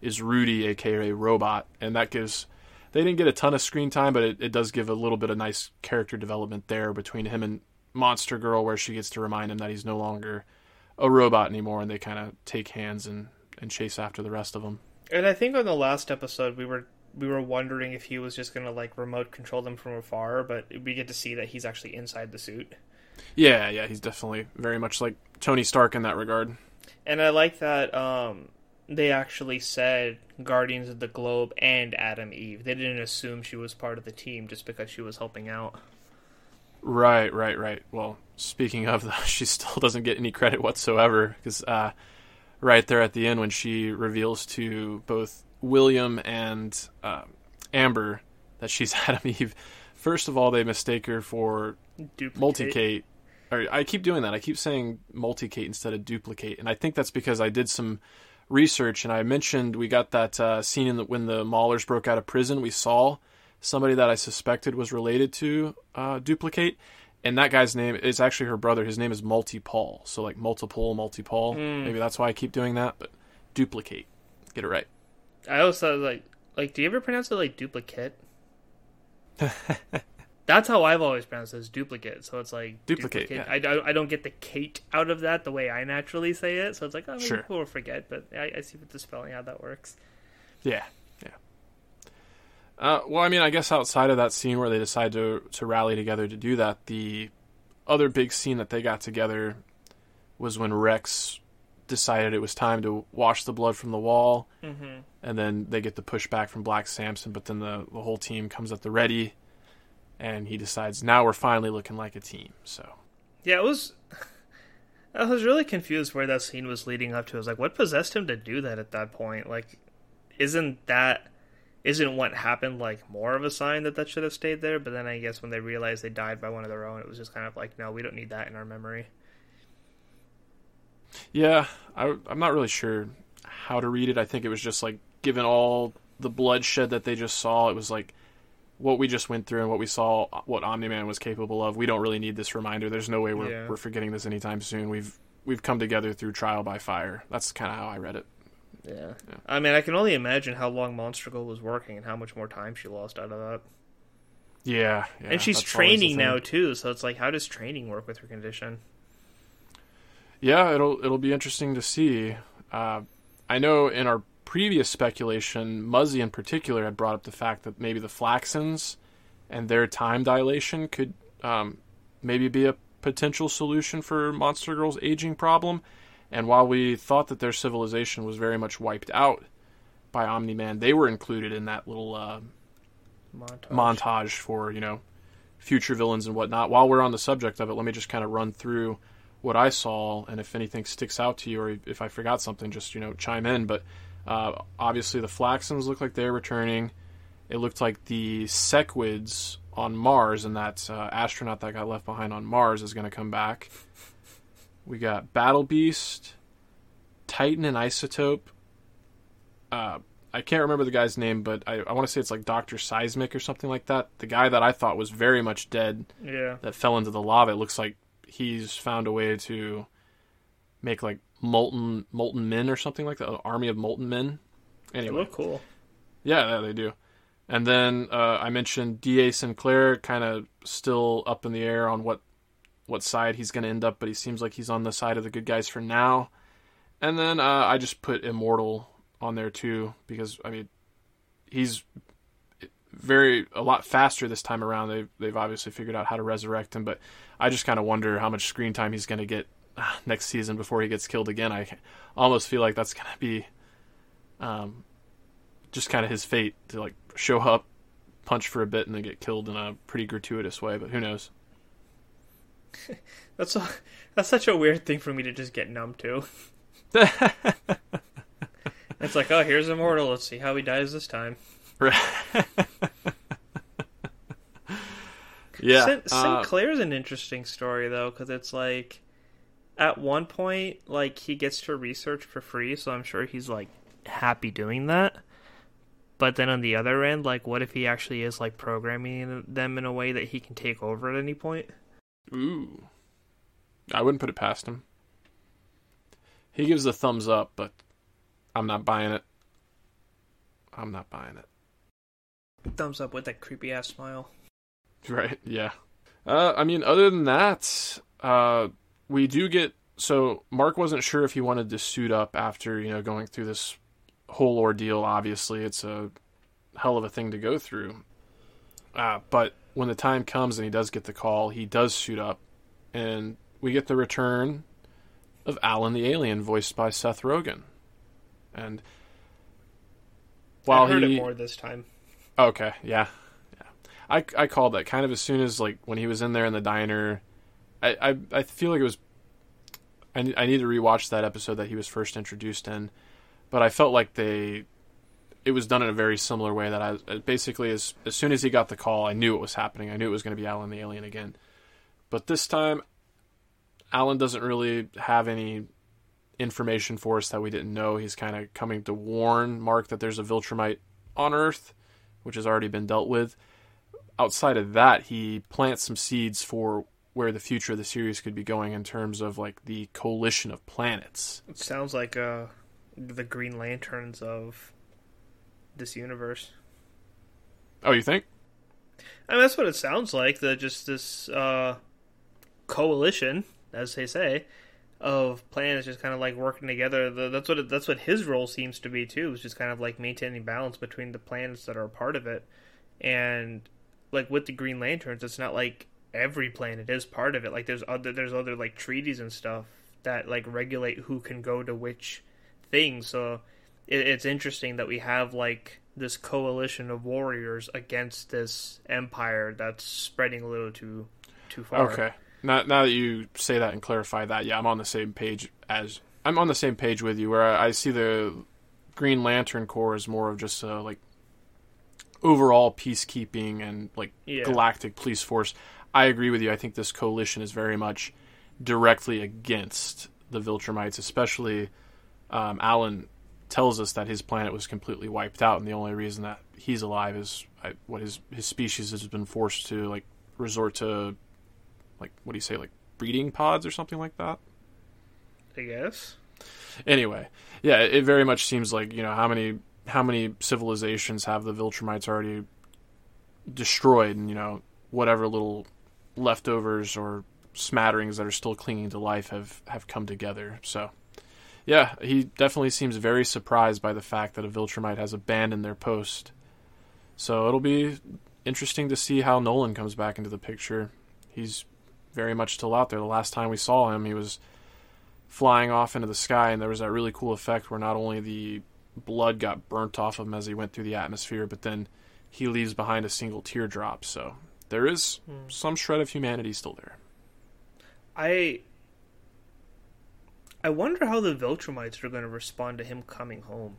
is Rudy, aka Robot, and that gives. They didn't get a ton of screen time, but it, it does give a little bit of nice character development there between him and Monster Girl, where she gets to remind him that he's no longer a robot anymore, and they kind of take hands and, and chase after the rest of them. And I think on the last episode we were we were wondering if he was just gonna like remote control them from afar, but we get to see that he's actually inside the suit. Yeah, yeah, he's definitely very much like Tony Stark in that regard. And I like that um, they actually said Guardians of the Globe and Adam Eve. They didn't assume she was part of the team just because she was helping out. Right, right, right. Well, speaking of, she still doesn't get any credit whatsoever because uh, right there at the end when she reveals to both William and uh, Amber that she's Adam Eve, first of all, they mistake her for Duplicate. multicate. Or I keep doing that. I keep saying multicate instead of duplicate, and I think that's because I did some research and I mentioned we got that uh, scene in the, when the Maulers broke out of prison. We saw somebody that I suspected was related to uh, duplicate, and that guy's name is actually her brother. His name is Multi Paul, so like multiple, multi Paul. Maybe that's why I keep doing that. But duplicate, get it right. I also like like do you ever pronounce it like duplicate? That's how I've always pronounced it as duplicate. So it's like Duplicate, yeah. I, don't, I don't get the Kate out of that the way I naturally say it. So it's like, oh, Sure. people will forget, but I, I see with the spelling how that works. Yeah, yeah. Uh, well, I mean, I guess outside of that scene where they decide to to rally together to do that, the other big scene that they got together was when Rex decided it was time to wash the blood from the wall, mm-hmm. and then they get the pushback from Black Samson, but then the the whole team comes at the ready, and he decides now we're finally looking like a team. So Yeah, it was. I was really confused where that scene was leading up to. I was like, what possessed him to do that at that point? Like, isn't that isn't what happened like more of a sign that that should have stayed there? But then I guess when they realized they died by one of their own, it was just kind of like, no, we don't need that in our memory. Yeah, I, I'm not really sure how to read it. I think it was just like, given all the bloodshed that they just saw, it was like what we just went through and what we saw, what Omni Man was capable of. We don't really need this reminder. There's no way we're Yeah. we're forgetting this anytime soon. We've we've come together through trial by fire. That's kind of how I read it. Yeah. I mean, I can only imagine how long Monster Girl was working and how much more time she lost out of that. Yeah, yeah and she's that's always the training now too, so it's like, how does training work with her condition? Yeah, it'll it'll be interesting to see. Uh, I know in our previous speculation, Muzzy in particular had brought up the fact that maybe the Flaxans and their time dilation could um, maybe be a potential solution for Monster Girl's aging problem. And while we thought that their civilization was very much wiped out by Omni Man, they were included in that little uh, Montage. montage for you know future villains and whatnot. While we're on the subject of it, let me just kind of run through what I saw, and if anything sticks out to you, or if I forgot something, just you know chime in. But uh, obviously, the Flaxans look like they're returning. It looked like the Sequids on Mars and that uh, astronaut that got left behind on Mars is going to come back. We got Battle Beast, Titan, and Isotope. Uh, I can't remember the guy's name, but I, I want to say it's like Doctor Seismic or something like that. The guy that I thought was very much dead Yeah. that fell into the lava. It looks like he's found a way to make like molten molten men or something like that, an army of molten men. They look cool. yeah, yeah, they do. And then uh, I mentioned D.A. Sinclair, kind of still up in the air on what what side he's going to end up, but he seems like he's on the side of the good guys for now. And then uh, I just put Immortal on there too because I mean he's very a lot faster this time around. They've they've obviously figured out how to resurrect him, but I just kind of wonder how much screen time he's going to get next season before he gets killed again. I almost feel like that's going to be um, just kind of his fate to like show up, punch for a bit, and then get killed in a pretty gratuitous way. But who knows? That's a, that's such a weird thing for me to just get numb to. it's like, oh, here's Immortal. Let's see how he dies this time. yeah, Sin- uh, Sinclair's an interesting story though, because it's like at one point, like he gets to research for free, so I'm sure he's like happy doing that. But then on the other end, like, what if he actually is like programming them in a way that he can take over at any point? Ooh, I wouldn't put it past him. He gives the thumbs up, but I'm not buying it. I'm not buying it. Thumbs up with that creepy ass smile. Right? Yeah. Uh, I mean, other than that, uh, we do get. So Mark wasn't sure if he wanted to suit up after you know going through this whole ordeal. Obviously, it's a hell of a thing to go through. Uh, but when the time comes and he does get the call, he does suit up, and we get the return of Alan the alien, voiced by Seth Rogen. And while I heard he, it more this time. Okay, yeah, yeah. I I called that kind of as soon as like when he was in there in the diner. I I, I feel like it was. I I need to rewatch that episode that he was first introduced in, but I felt like they. It was done in a very similar way that I uh, basically as as soon as he got the call, I knew it was happening. I knew it was going to be Alan the alien again, but this time, Alan doesn't really have any information for us that we didn't know. He's kind of coming to warn Mark that there's a Viltrumite on Earth, which has already been dealt with. Outside of that, he plants some seeds for where the future of the series could be going in terms of like the coalition of planets. It sounds like uh, the Green Lanterns of this universe. Oh, you think? I mean, that's what it sounds like. The just this uh, coalition, as they say, of planets just kind of like working together. The, that's what it, that's what his role seems to be too. Is just kind of like maintaining balance between the planets that are a part of it, and like with the Green Lanterns, it's not like every planet is part of it. Like there's other there's other like treaties and stuff that like regulate who can go to which things. So it, it's interesting that we have like this coalition of warriors against this empire that's spreading a little too too far. Okay. Now, now that you say that and clarify that, yeah, I'm on the same page as I'm on the same page with you. Where I, I see the Green Lantern Corps as more of just a, like overall peacekeeping and like yeah. galactic police force. I agree with you. I think this coalition is very much directly against the Viltrumites, especially um, Alan tells us that his planet was completely wiped out, and the only reason that he's alive is I, what his his species has been forced to like resort to like what do you say like breeding pods or something like that i guess anyway yeah it very much seems like you know how many how many civilizations have the viltrumites already destroyed and you know whatever little leftovers or smatterings that are still clinging to life have have come together so yeah he definitely seems very surprised by the fact that a viltrumite has abandoned their post so it'll be interesting to see how nolan comes back into the picture he's very much still out there. The last time we saw him, he was flying off into the sky, and there was that really cool effect where not only the blood got burnt off of him as he went through the atmosphere, but then he leaves behind a single teardrop. So there is hmm. some shred of humanity still there. I I wonder how the Viltrumites are going to respond to him coming home.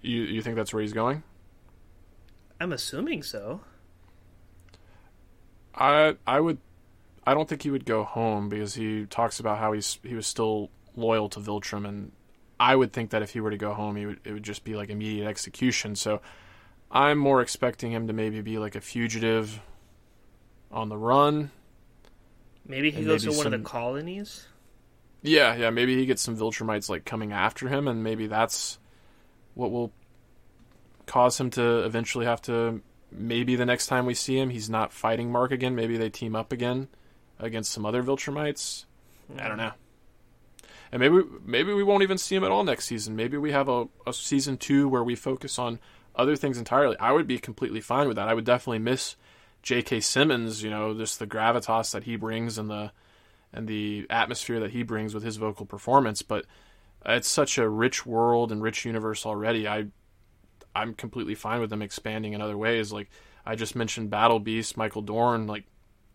You you think that's where he's going? I'm assuming so. I I would I don't think he would go home because he talks about how he's he was still loyal to Viltrum, and I would think that if he were to go home, he would it would just be like immediate execution. So I'm more expecting him to maybe be like a fugitive on the run. Maybe he goes maybe to one some... of the colonies. Yeah, yeah. Maybe he gets some Viltrumites like coming after him, and maybe that's what will cause him to eventually have to. Maybe the next time we see him, he's not fighting Mark again. Maybe they team up again against some other Viltrumites. I don't hmm. know. And maybe maybe we won't even see him at all next season. Maybe we have a, a season two where we focus on other things entirely. I would be completely fine with that. I would definitely miss J.K. Simmons. You know, just the gravitas that he brings and the and the atmosphere that he brings with his vocal performance. But it's such a rich world and rich universe already. I I'm completely fine with them expanding in other ways. Like I just mentioned, Battle Beast, Michael Dorn. Like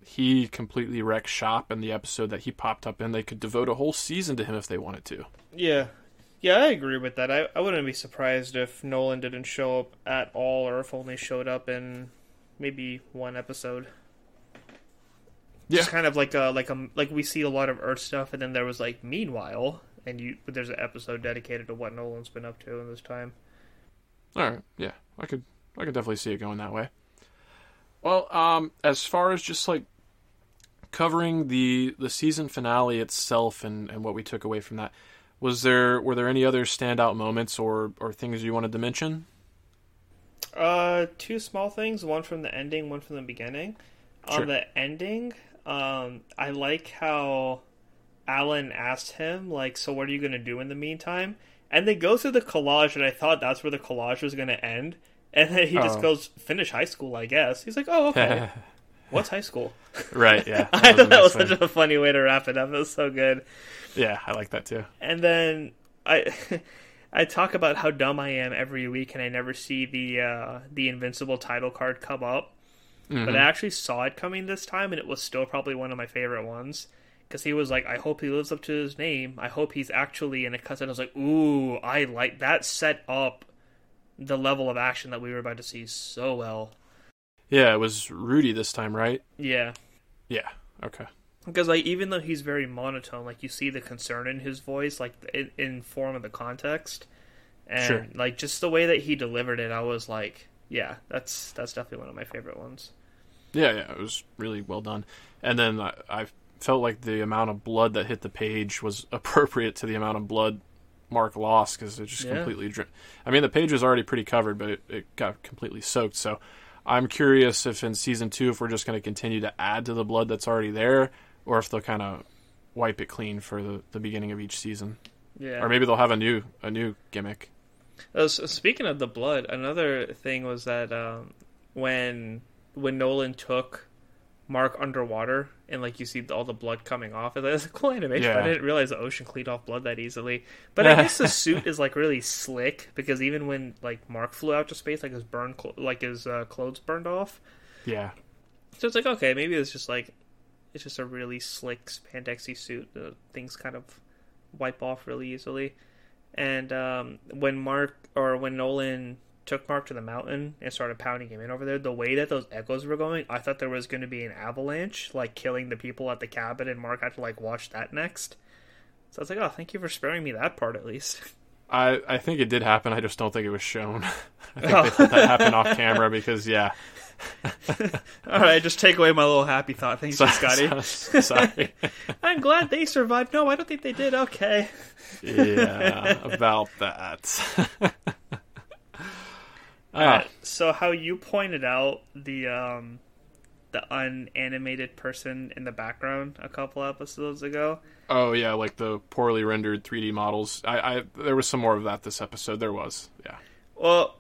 he completely wrecked shop in the episode that he popped up in. They could devote a whole season to him if they wanted to. Yeah. Yeah, I agree with that. I, I wouldn't be surprised if Nolan didn't show up at all or if only showed up in maybe one episode. Yeah. kind of like a like a like we see a lot of Earth stuff, and then there was like meanwhile, and you but there's an episode dedicated to what Nolan's been up to in this time. All right, yeah, I could, I could definitely see it going that way. Well, um, as far as just like covering the the season finale itself and and what we took away from that, was there were there any other standout moments or or things you wanted to mention? Uh, two small things. One from the ending, one from the beginning. Sure. On the ending, um, I like how Alan asked him, like, "So what are you gonna do in the meantime?" And they go through the collage, and I thought that's where the collage was gonna end. And then he just Oh. goes, "Finish high school, I guess." He's like, "Oh, okay. What's high school?" right, yeah, I thought that was such a funny way to wrap it up. It was so good. yeah, I like that too. And then I I talk about how dumb I am every week and I never see the uh, the invincible title card come up. But I actually saw it coming this time and it was still probably one of my favorite ones. Because he was like, I hope he lives up to his name. I hope he's actually in a cuts and I was like, ooh, I like that set up the level of action that we were about to see so well. Yeah, it was Rudy this time, right? Yeah. Yeah, okay. Because like even though he's very monotone like you see the concern in his voice like in, in form of the context and Sure. like just the way that he delivered it i was like yeah that's that's definitely one of my favorite ones Yeah, yeah, it was really well done. And then I, I felt like the amount of blood that hit the page was appropriate to the amount of blood Mark lost because it just Yeah. completely. Dri- I mean, the page was already pretty covered, but it, it got completely soaked. So I'm curious if in season two, if we're just going to continue to add to the blood that's already there, or if they'll kind of wipe it clean for the, the beginning of each season, yeah. Or maybe they'll have a new a new gimmick. Uh, so speaking of the blood another thing was that um, when when nolan took mark underwater and like you see all the blood coming off it like it's a cool animation Yeah. i didn't realize the ocean cleaned off blood that easily. But i guess the suit is like really slick because even when like mark flew out to space like his burn cl- like his uh, clothes burned off. Yeah, so it's like okay maybe it's just like it's just a really slick spandexy suit the things kind of wipe off really easily and um, when mark or when nolan took mark to the mountain and started pounding him in over there the way that those echoes were going i thought there was going to be an avalanche like killing the people at the cabin and mark had to like watch that next so i was like oh thank you for sparing me that part at least I I think it did happen. I just don't think it was shown. I think they let that happen off camera because yeah. all right just take away my little happy thought thanks scotty Sorry. i'm glad they survived no i don't think they did okay yeah, about that. Ah, Alright, so how you pointed out the um the unanimated person in the background a couple episodes ago. oh yeah, like the poorly rendered 3D models. I, I there was some more of that this episode. There was, yeah. Well,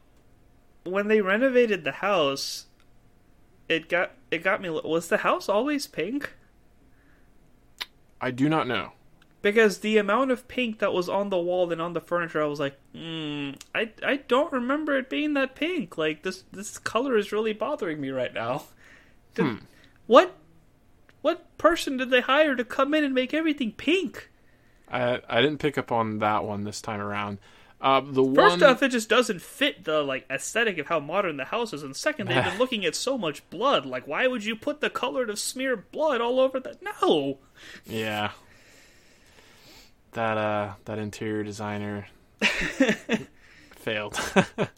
when they renovated the house, it got it got me. Was the house always pink? I do not know. Because the amount of pink that was on the wall and on the furniture, I was like, mm, I I don't remember it being that pink. Like this this color is really bothering me right now. Did- What what person did they hire to come in and make everything pink? I I didn't pick up on that one this time around. Uh, the First one, off, it just doesn't fit the like aesthetic of how modern the house is, and second, they've been looking at so much blood. Like, why would you put the color to smear blood all over the? No. yeah, that uh that interior designer failed.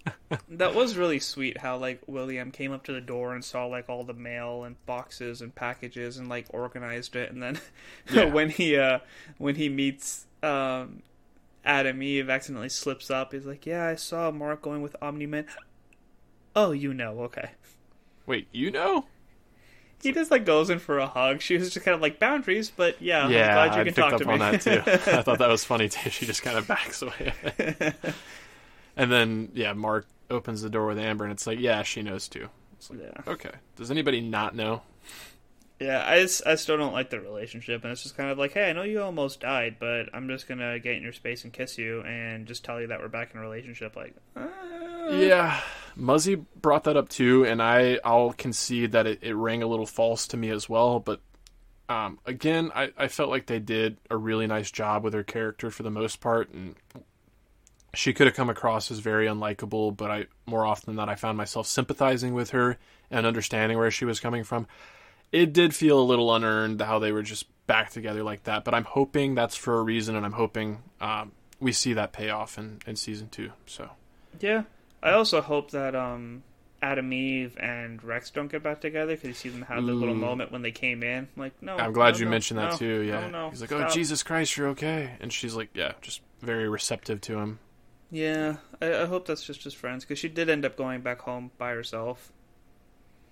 That was really sweet. How like William came up to the door and saw like all the mail and boxes and packages and like organized it, and then Yeah. when he uh when he meets um Adam Eve accidentally slips up. He's like, "Yeah, I saw Mark going with Omni Man." Oh, you know, okay. Wait, you know? He just like goes in for a hug. She was just kind of like boundaries, but yeah, yeah, I'm glad you I can picked talk up to me. on that too. I thought that was funny too. She just kind of backs away. and then yeah, Mark opens the door with Amber, and it's like, yeah, she knows too. Like, Yeah. okay. Does anybody not know? Yeah, I, I still don't like the relationship, and it's just kind of like, hey, I know you almost died, but I'm just gonna get in your space and kiss you, and just tell you that we're back in a relationship. Like, uh, Yeah, Muzzy brought that up too, and I I'll concede that it, it rang a little false to me as well. But um, again, I, I felt like they did a really nice job with her character for the most part, and she could have come across as very unlikable. But I more often than not, I found myself sympathizing with her and understanding where she was coming from. It did feel a little unearned how they were just back together like that. But I'm hoping that's for a reason, and I'm hoping um, we see that payoff in, in season two. So Yeah. I also hope that um, Adam Eve and Rex don't get back together because you see them have the little moment when they came in. Like, no. I'm glad no, you no, mentioned that no, too. Yeah, No, no, he's like, "Oh stop." Jesus Christ, you're okay," and she's like, "Yeah," just very receptive to him. Yeah, I, I hope that's just his friends because she did end up going back home by herself.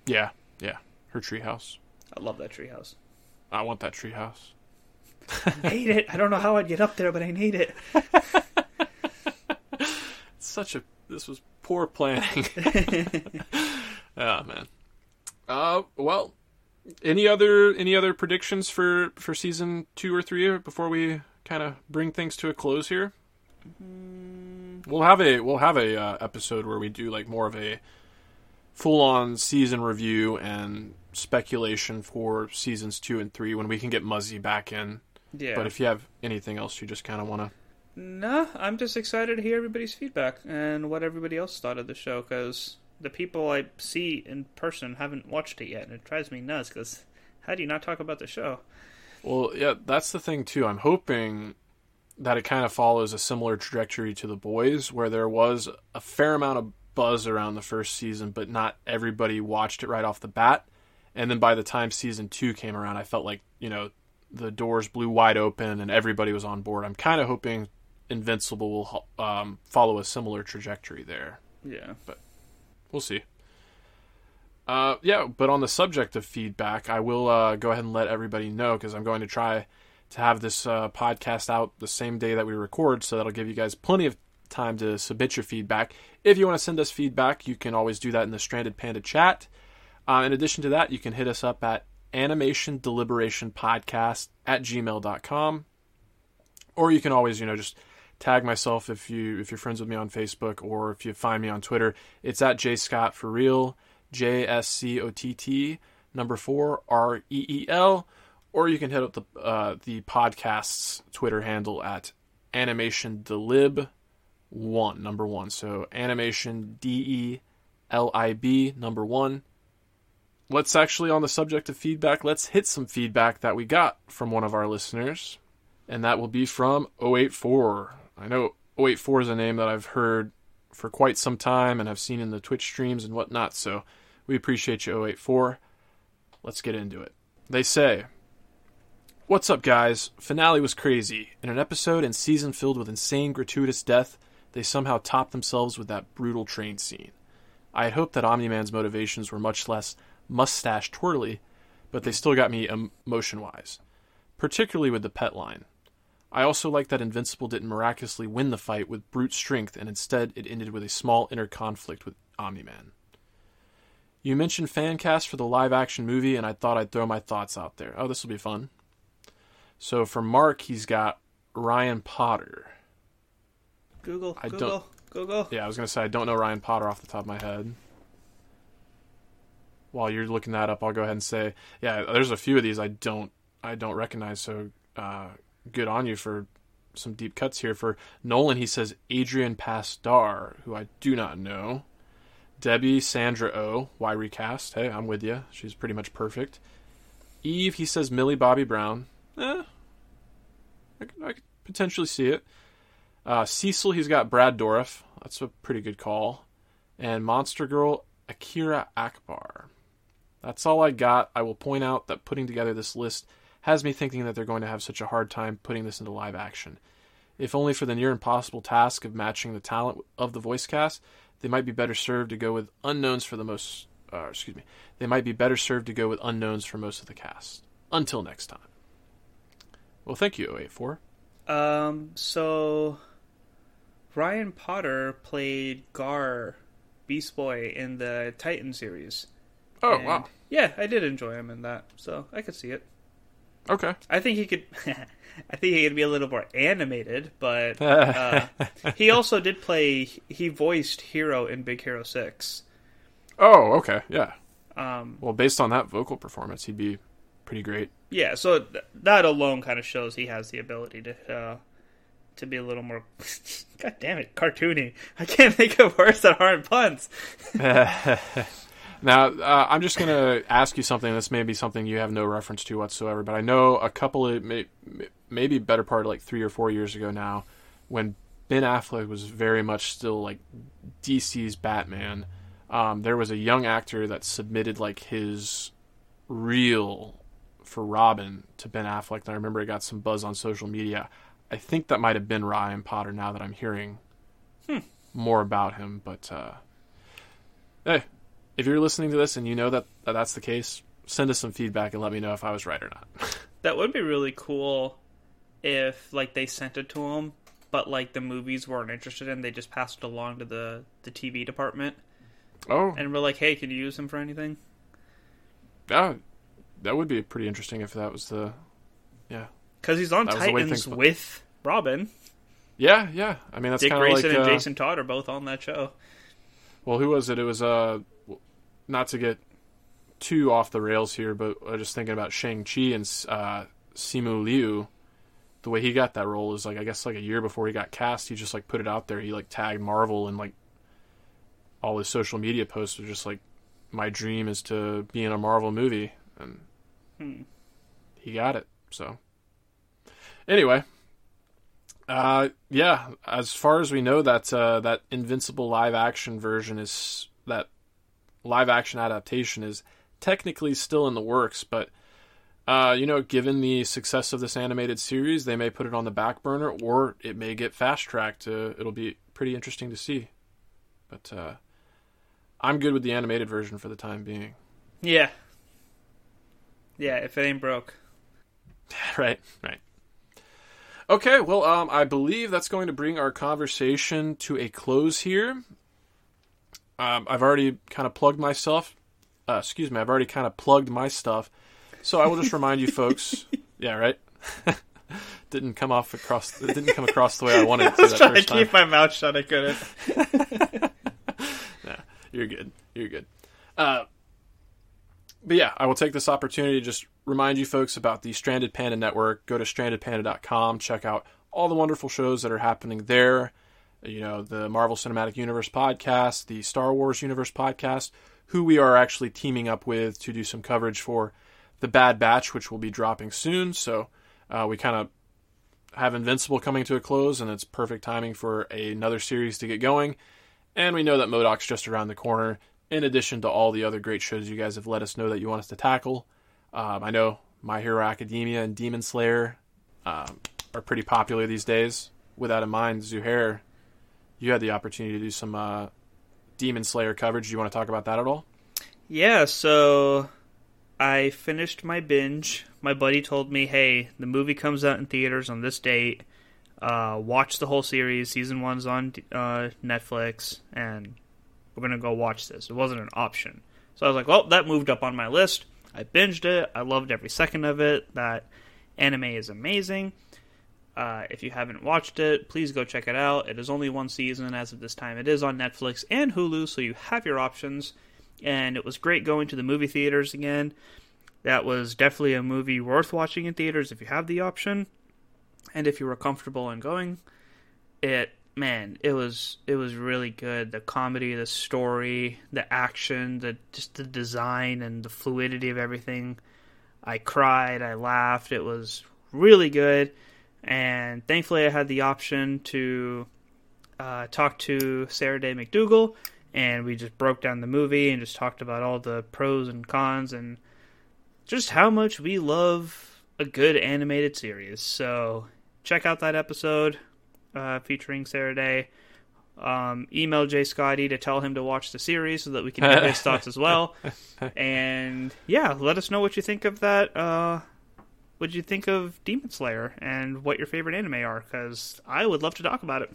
Yeah, yeah, her treehouse. I love that treehouse. I want that treehouse. I need it. I don't know how I'd get up there, but I need it. such a this was poor planning. oh man. Uh well, any other any other predictions for for season 2 or 3 before we kind of bring things to a close here? We'll have a we'll have a uh, episode where we do like more of a full on season review and speculation for seasons 2 and 3 when we can get Muzzy back in. Yeah. But if you have anything else you just kind of want to No, I'm just excited to hear everybody's feedback and what everybody else thought of the show because the people I see in person haven't watched it yet, and it drives me nuts because how do you not talk about the show? Well, yeah, that's the thing too. I'm hoping that it kind of follows a similar trajectory to the boys, where there was a fair amount of buzz around the first season, but not everybody watched it right off the bat. And then by the time season two came around, I felt like you know the doors blew wide open and everybody was on board. I'm kind of hoping Invincible will um, follow a similar trajectory there. Yeah. But we'll see. Uh, yeah, but on the subject of feedback, I will uh, go ahead and let everybody know because I'm going to try to have this uh, podcast out the same day that we record, so that'll give you guys plenty of time to submit your feedback. If you want to send us feedback, you can always do that in the Stranded Panda chat. Uh, in addition to that, you can hit us up at animation deliberation podcast at gmail.com or you can always you know just tag myself if you if you're friends with me on facebook or if you find me on twitter. It's at j scott for real j s c o t t number four r e e l. Or you can hit up the uh, the podcast's twitter handle at animation delib one number one. So animation d e l i b number one let's actually on the subject of feedback let's hit some feedback that we got from one of our listeners and that will be from 084 i know 084 is a name that i've heard for quite some time and I've seen in the twitch streams and whatnot so we appreciate you 084 let's get into it. They say what's up guys? Finale was crazy. In an episode and season filled with insane gratuitous death they somehow topped themselves with that brutal train scene. I had hoped that omni-man's motivations were much less mustache twirly, but they still got me emotion wise, particularly with the pet line. I also like that Invincible didn't miraculously win the fight with brute strength, and instead it ended with a small inner conflict with Omni Man. You mentioned fan cast for the live action movie, and I thought I'd throw my thoughts out there. Oh, this will be fun. So for Mark, he's got Ryan Potter. Google, I Google, don't- Google. Yeah, I was gonna say I don't know Ryan Potter off the top of my head. While you're looking that up, I'll go ahead and say, yeah, there's a few of these I don't I don't recognize. So uh, good on you for some deep cuts here. For Nolan, he says Adrian Pasdar, who I do not know. Debbie Sandra O. Why recast? Hey, I'm with you. She's pretty much perfect. Eve, he says Millie Bobby Brown. Eh, I, could- I could potentially see it. Uh, Cecil, he's got Brad Dourif. That's a pretty good call. And Monster Girl, Akira Akbar. That's all I got. I will point out that putting together this list has me thinking that they're going to have such a hard time putting this into live action. If only for the near impossible task of matching the talent of the voice cast, they might be better served to go with unknowns for the most. Uh, excuse me. They might be better served to go with unknowns for most of the cast. Until next time. Well, thank you, 084. Um, so Ryan Potter played Gar, Beast Boy in the Titan series. Oh, And, wow. Yeah, I did enjoy him in that, so I could see it. Okay. I think he could. I think he could be a little more animated, but uh, he also did play. He voiced Hero in Big Hero Six. Oh, okay. Yeah. Um, Well, based on that vocal performance, he'd be pretty great. yeah, so th- that alone kind of shows he has the ability to uh, to be a little more. God damn it, cartoony! I can't think of words that aren't puns. Now, uh, I'm just going to ask you something. This may be something you have no reference to whatsoever, but I know a couple of, may, maybe better part of like three or four years ago now, when Ben Affleck was very much still like DC's Batman, um, there was a young actor that submitted like his reel for Robin to Ben Affleck. And I remember it got some buzz on social media. I think that might have been Ryan Potter now that I'm hearing Hmm. more about him. But uh, hey, if you're listening to this and you know that, that that's the case, send us some feedback and let me know if I was right or not. That would be really cool if like they sent it to him, but like the movies weren't interested in, they just passed it along to the the TV department, oh, and we're like, hey, can you use him for anything? yeah, that would be pretty interesting if that was the. Yeah, Because he's on That was the way Titans with Robin. yeah, yeah. I mean, that's Dick kind of Grayson like and uh, Jason Todd are both on that show. Well, who was it? It was uh, not to get too off the rails here, but uh, just thinking about Shang Chi and uh, Simu Liu. The way he got that role is like I guess like a year before he got cast, he just like put it out there. He like tagged Marvel and like all his social media posts were just like, "My dream is to be in a Marvel movie," and Hmm. he got it. So anyway, uh, yeah. As far as we know, that uh, that Invincible live action version is that live action adaptation is technically still in the works, but uh, you know, given the success of this animated series, they may put it on the back burner, or it may get fast tracked. Uh, it'll be pretty interesting to see. But uh, I'm good with the animated version for the time being. Yeah. Yeah, if it ain't broke. right, right. Okay, well, um, I believe that's going to bring our conversation to a close here. Um, I've already kind of plugged myself. Uh, excuse me, I've already kind of plugged my stuff. So I will just remind you folks. Yeah, right. didn't come off across. It didn't come across the way I wanted it to I was that trying to first time. keep my mouth shut. I couldn't. You're good. You're good. Uh, but yeah, I will take this opportunity to just remind you folks about the Stranded Panda Network. Go to strandedpanda.com, check out all the wonderful shows that are happening there. You know, the Marvel Cinematic Universe podcast, the Star Wars Universe podcast, who we are actually teaming up with to do some coverage for the Bad Batch, which will be dropping soon. So uh, we kind of have Invincible coming to a close, and it's perfect timing for another series to get going. And we know that MODOK's just around the corner, in addition to all the other great shows you guys have let us know that you want us to tackle. Um, I know My Hero Academia and Demon Slayer um, are pretty popular these days. With that in mind, Zuhair, you had the opportunity to do some uh, Demon Slayer coverage. Do you want to talk about that at all? Yeah, so I finished my binge. My buddy told me, "Hey, the movie comes out in theaters on this date. Uh, watch the whole series. Season one's on uh, Netflix, and we're gonna go watch this." It wasn't an option, so I was like, "Well, that moved up on my list." I binged it. I loved every second of it. That anime is amazing. Uh, if you haven't watched it, please go check it out. It is only one season as of this time. It is on Netflix and Hulu, so you have your options. And it was great going to the movie theaters again. That was definitely a movie worth watching in theaters if you have the option, and if you were comfortable in going. It man, it was it was really good. The comedy, the story, the action, the just the design and the fluidity of everything. I cried, I laughed. It was really good and thankfully I had the option to uh, talk to Sarah Day McDougal, and we just broke down the movie and just talked about all the pros and cons and just how much we love a good animated series. So check out that episode uh, featuring Sarah Day. Um, email Jay Scotty to tell him to watch the series so that we can hear his thoughts as well. And yeah, let us know what you think of that. Uh, what you think of Demon Slayer and what your favorite anime are, because I would love to talk about it.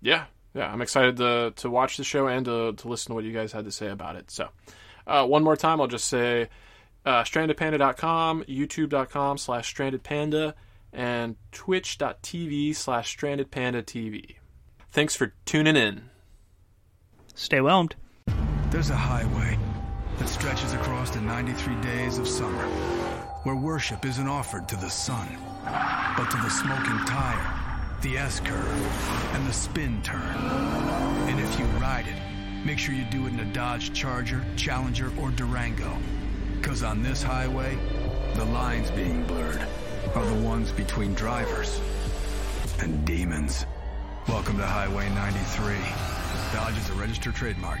Yeah, yeah, I'm excited to to watch the show and to to listen to what you guys had to say about it. So, uh, one more time, I'll just say uh, strandedpanda.com, youtube.com slash strandedpanda, and twitch.tv slash strandedpandatv. Thanks for tuning in. Stay whelmed. There's a highway that stretches across the 93 days of summer, where worship isn't offered to the sun, but to the smoking tire, the S curve, and the spin turn. And if you ride it, make sure you do it in a Dodge Charger, Challenger, or Durango. Because on this highway, the lines being blurred are the ones between drivers and demons. Welcome to Highway 93. Dodge is a registered trademark.